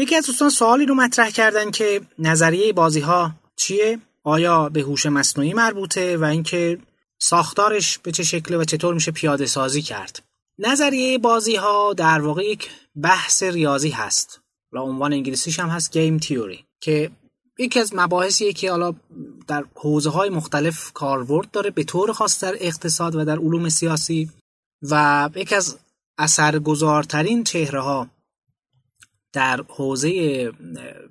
یکی از دوستان سوالی رو مطرح کردن که نظریه بازی ها چیه؟ آیا به هوش مصنوعی مربوطه و اینکه ساختارش به چه شکله و چطور میشه پیاده سازی کرد؟ نظریه بازی ها در واقع یک بحث ریاضی هست و عنوان انگلیسیش هم هست گیم تیوری که یکی از مباحثیه که حالا در حوزه های مختلف کاربرد داره به طور خاص در اقتصاد و در علوم سیاسی و یکی از اثرگذارترین چهره ها در حوزه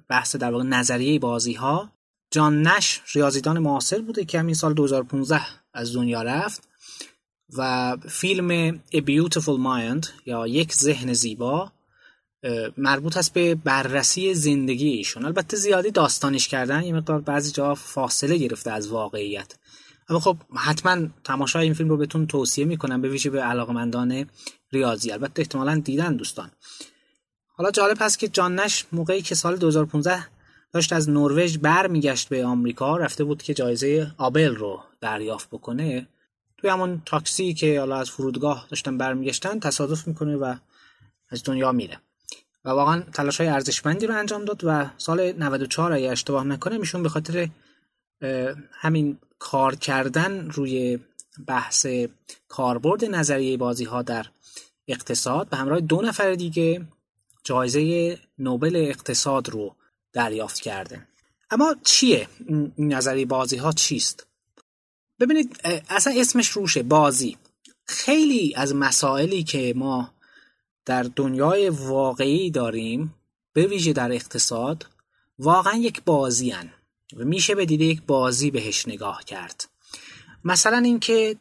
بحث در واقع نظریه بازی ها جان نش ریاضیدان معاصر بوده که همین سال 2015 از دنیا رفت و فیلم A Beautiful Mind یا یک ذهن زیبا مربوط هست به بررسی زندگی ایشون. البته زیادی داستانش کردن یه مقدار بعضی جا فاصله گرفته از واقعیت. اما خب حتما تماشای این فیلم رو بهتون توصیه می‌کنم به ویژه به علاقمندان ریاضی. البته احتمالا دیدن دوستان. حالا جالب هست که جان نش موقعی که سال 2015 داشت از نروژ برمیگشت به آمریکا رفته بود که جایزه آبل رو دریافت بکنه. توی همون تاکسی که حالا از فرودگاه داشتن برمیگشتن تصادف می‌کنه و از دنیا میره. و واقعا تلاش های ارزشمندی رو انجام داد و سال 94 اگه اشتباه نکنه میشون به خاطر همین کار کردن روی بحث کاربرد نظریه بازی ها در اقتصاد به همراه دو نفر دیگه جایزه نوبل اقتصاد رو دریافت کرده. اما چیه؟ این نظریه بازی ها چیست؟ ببینید اصلا اسمش روشه بازی. خیلی از مسائلی که ما در دنیای واقعی داریم به ویژه در اقتصاد واقعا یک بازی هن و میشه به دیده یک بازی بهش نگاه کرد. مثلا اینکه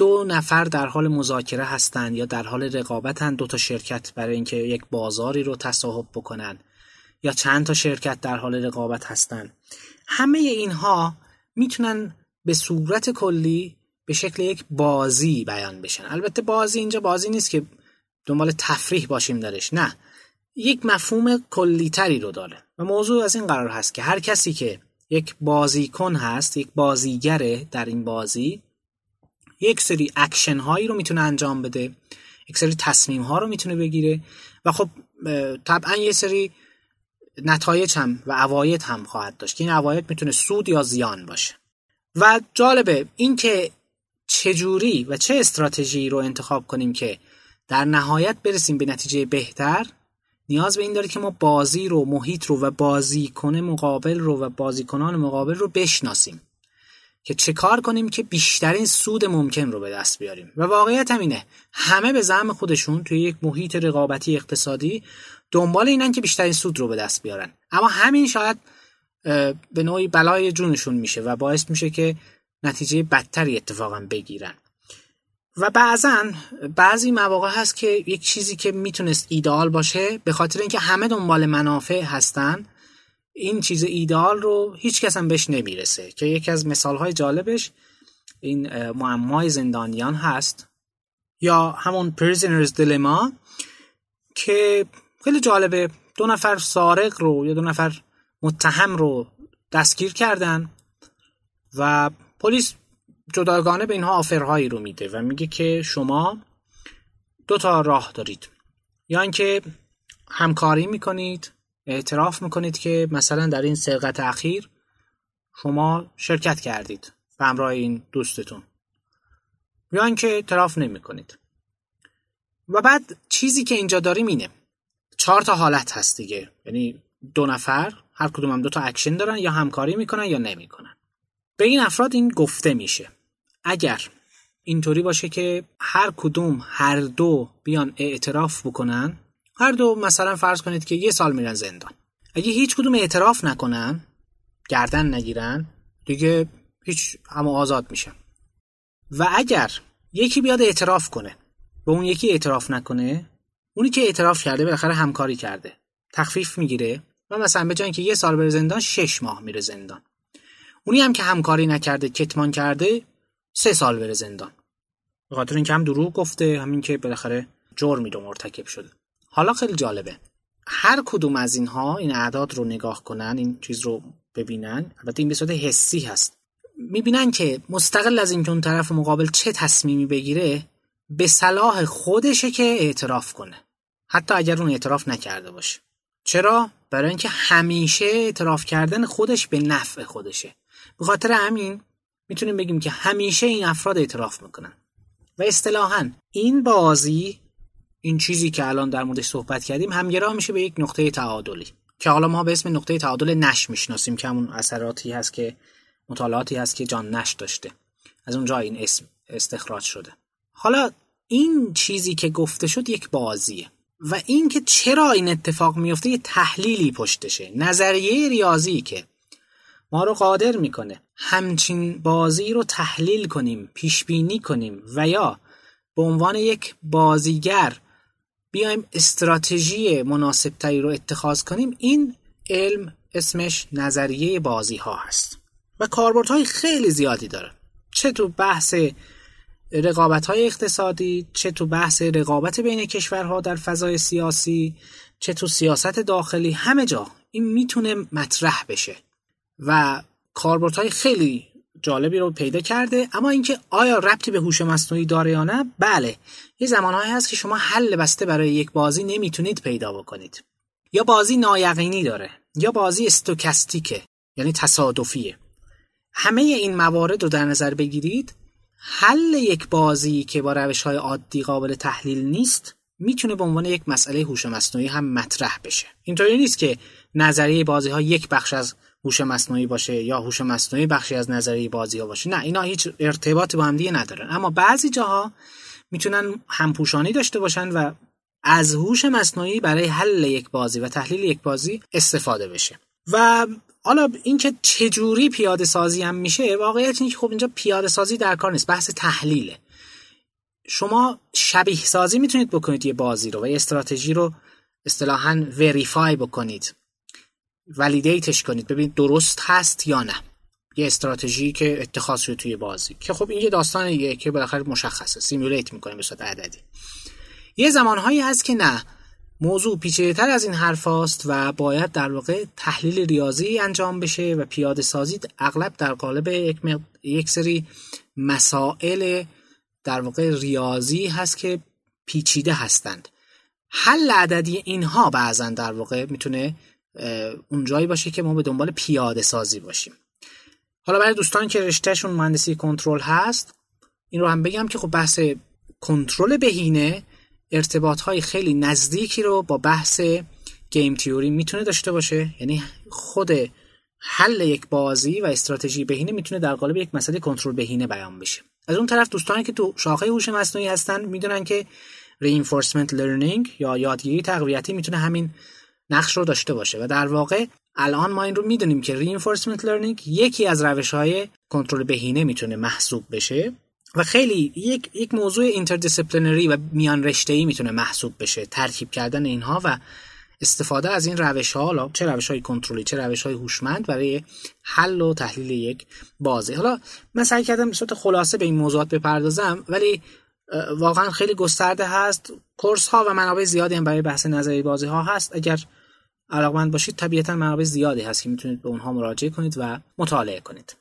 دو نفر در حال مذاکره هستند یا در حال رقابتن دو تا شرکت برای اینکه یک بازاری رو تصاحب بکنن یا چند تا شرکت در حال رقابت هستند. همه اینها می‌تونن به صورت کلی به شکل یک بازی بیان بشن. البته بازی اینجا بازی نیست که دنبال تفریح باشیم درش نه. یک مفهوم کلیتری رو داره و موضوع از این قرار هست که هر کسی که یک بازیکن هست یک بازیگره در این بازی یک سری اکشن هایی رو می‌تونه انجام بده یک سری تصمیم ها رو می‌تونه بگیره و خب طبعا یه سری نتایج هم و عواید هم خواهد داشت که این عواید می‌تونه سود یا زیان باشه. و جالبه اینکه چجوری و چه استراتژی رو انتخاب کنیم که در نهایت برسیم به نتیجه بهتر نیاز به این داره که ما بازی رو محیط رو و بازیکن مقابل رو و بازیکنان مقابل رو بشناسیم. که چه کار کنیم که بیشترین سود ممکن رو به دست بیاریم. و واقعیت هم اینه همه به زعم خودشون توی یک محیط رقابتی اقتصادی دنبال اینن که بیشترین سود رو به دست بیارن. اما همین شاید به نوعی بلای جونشون میشه و باعث میشه که نتیجه بدتری اتفاقا بگیرن. و بعضا بعضی مواقع هست که یک چیزی که می‌تونست ایدئال باشه به خاطر اینکه همه دنبال منافع هستن این چیز ایدئال رو هیچ کس هم بهش نمی‌رسه که یکی از مثال های جالبش این معمای زندانیان هست یا همون پریزنرز دلما که خیلی جالبه. دو نفر سارق رو یا دو نفر متهم رو دستگیر کردن و پلیس جداگانه به اینها آفرهایی رو میده و میگه که شما دو تا راه دارید. یا اینکه همکاری می‌کنید اعتراف می‌کنید که مثلا در این سرقت اخیر شما شرکت کردید به همراه این دوستتون. یا اینکه اعتراف نمی‌کنید. و بعد چیزی که اینجا داریم اینه. چهار تا حالت هست دیگه. یعنی دو نفر هر کدوم هم دو تا اکشن دارن یا همکاری می‌کنن یا نمی‌کنن. به این افراد این گفته میشه. اگر اینطوری باشه که هر کدوم هر دو بیان اعتراف بکنن هر دو مثلا فرض کنید که یه سال میرن زندان. اگه هیچ کدوم اعتراف نکنن گردن نگیرن دیگه هیچ همه آزاد میشن. و اگر یکی بیاد اعتراف کنه و اون یکی اعتراف نکنه اونی که اعتراف کرده بالاخره همکاری کرده تخفیف می‌گیره و مثلا به که یه سال بره زندان شش ماه میره زندان. اونی هم که همکاری نکرده کتمان کرده سه سال بره زندان. به خاطر اینکه هم دروغ گفته همین که بالاخره جرمی رو مرتکب شده. حالا خیلی جالبه. هر کدوم از اینها این اعداد رو نگاه کنن این چیز رو ببینن البته این به صورت حسی هست. می‌بینن که مستقل از اینکه اون طرف مقابل چه تصمیمی بگیره به صلاح خودشه که اعتراف کنه. حتی اگر اون اعتراف نکرده باشه. چرا؟ برای اینکه همیشه اعتراف کردن خودش به نفع خودشه. به خاطر همین می‌تونیم بگیم که همیشه این افراد اعتراف می‌کنن. و اصطلاحا این بازی این چیزی که الان در موردش صحبت کردیم همگرا میشه به یک نقطه تعادلی که حالا ما به اسم نقطه تعادل نش می‌شناسیم که همون اثراتی هست که مطالعاتی هست که جان نش داشته. از اونجا این اسم استخراج شده. حالا این چیزی که گفته شد یک بازیه و اینکه چرا این اتفاق میفته یه تحلیلی پشتشه. نظریه ریاضی که ما رو قادر می‌کنه همچین بازی رو تحلیل کنیم پیش بینی کنیم و یا به عنوان یک بازیگر بیایم استراتژی مناسب تری رو اتخاذ کنیم. این علم اسمش نظریه بازی ها هست و کاربردهای خیلی زیادی داره. چه تو بحث رقابت های اقتصادی چه تو بحث رقابت بین کشورها در فضای سیاسی چه تو سیاست داخلی همه جا. این می‌تونه مطرح بشه و کاربردهای خیلی جالبی رو پیدا کرده. اما اینکه آیا ربطی به هوش مصنوعی داره یا نه؟ بله. یه زمانهایی هست که شما حل بسته برای یک بازی نمی‌تونید پیدا بکنید. یا بازی نایقینی داره یا بازی استوکستیکه یعنی تصادفیه. همه این موارد رو در نظر بگیرید. حل یک بازی که با روش های عادی قابل تحلیل نیست می‌تونه به عنوان یک مسئله هوش مصنوعی هم مطرح بشه. اینطوری نیست که نظریه بازی ها یک بخش از هوش مصنوعی باشه یا هوش مصنوعی بخشی از نظریه بازی ها باشه. نه اینا هیچ ارتباطی با هم دیگه ندارن. اما بعضی جاها می‌تونن همپوشانی داشته باشن و از هوش مصنوعی برای حل یک بازی و تحلیل یک بازی استفاده بشه. و حالا اینکه چجوری پیاده سازی هم میشه واقعیت اینه که خب اینجا پیاده سازی در کار نیست بحث تحلیله. شما شبیه سازی می‌تونید بکنید یه بازی رو و یه استراتژی رو اصطلاحا وریفای بکنید. ولیدیتش کنید. ببینید درست هست یا نه. یه استراتژی که اتخاذ شده توی بازی. که خب این یه داستانیه که بالاخره مشخصه. سیمولیت می‌کنیم به صورت عددی. یه زمانهایی هست که نه. موضوع پیچیده‌تر از این حرف است و باید در واقع تحلیل ریاضی انجام بشه و پیاده سازی اغلب در قالب یک, یک سری مسائل در واقع ریاضی هست که پیچیده هستند. حل عددی اینها بعضا در واقع می‌تونه اونجایی باشه که ما به دنبال پیاده سازی باشیم. حالا برای دوستان که رشتهشون مهندسی کنترل هست این رو هم بگم که خب بحث کنترل بهینه ارتباط های خیلی نزدیکی رو با بحث گیم تیوری می‌تونه داشته باشه. یعنی خود حل یک بازی و استراتژی بهینه می‌تونه در قالب یک مسئله کنترل بهینه بیان بشه. از اون طرف دوستانی که تو شاخه هوش مصنوعی هستن می‌دونن که reinforcement learning یا یادگیری تقویتی می‌تونه همین نقش رو داشته باشه. و در واقع الان ما این رو می‌دونیم که reinforcement learning یکی از روش های کنترل بهینه می‌تونه محسوب بشه و خیلی یک یک موضوع interdisciplinary و میان رشته ای می‌تونه محسوب بشه ترکیب کردن اینها و استفاده از این روش ها حالا چه روش های کنترلی چه روش های هوشمند برای حل و تحلیل یک بازی حالا من سعی کردم صورت خلاصه به این موضوعات بپردازم ولی واقعا خیلی گسترده هست. course ها و منابع زیادی هم برای بحث نظری بازی ها هست. اگر علاقمند باشید طبیعتا منابع زیادی هست که می‌تونید به اونها مراجعه کنید و مطالعه کنید.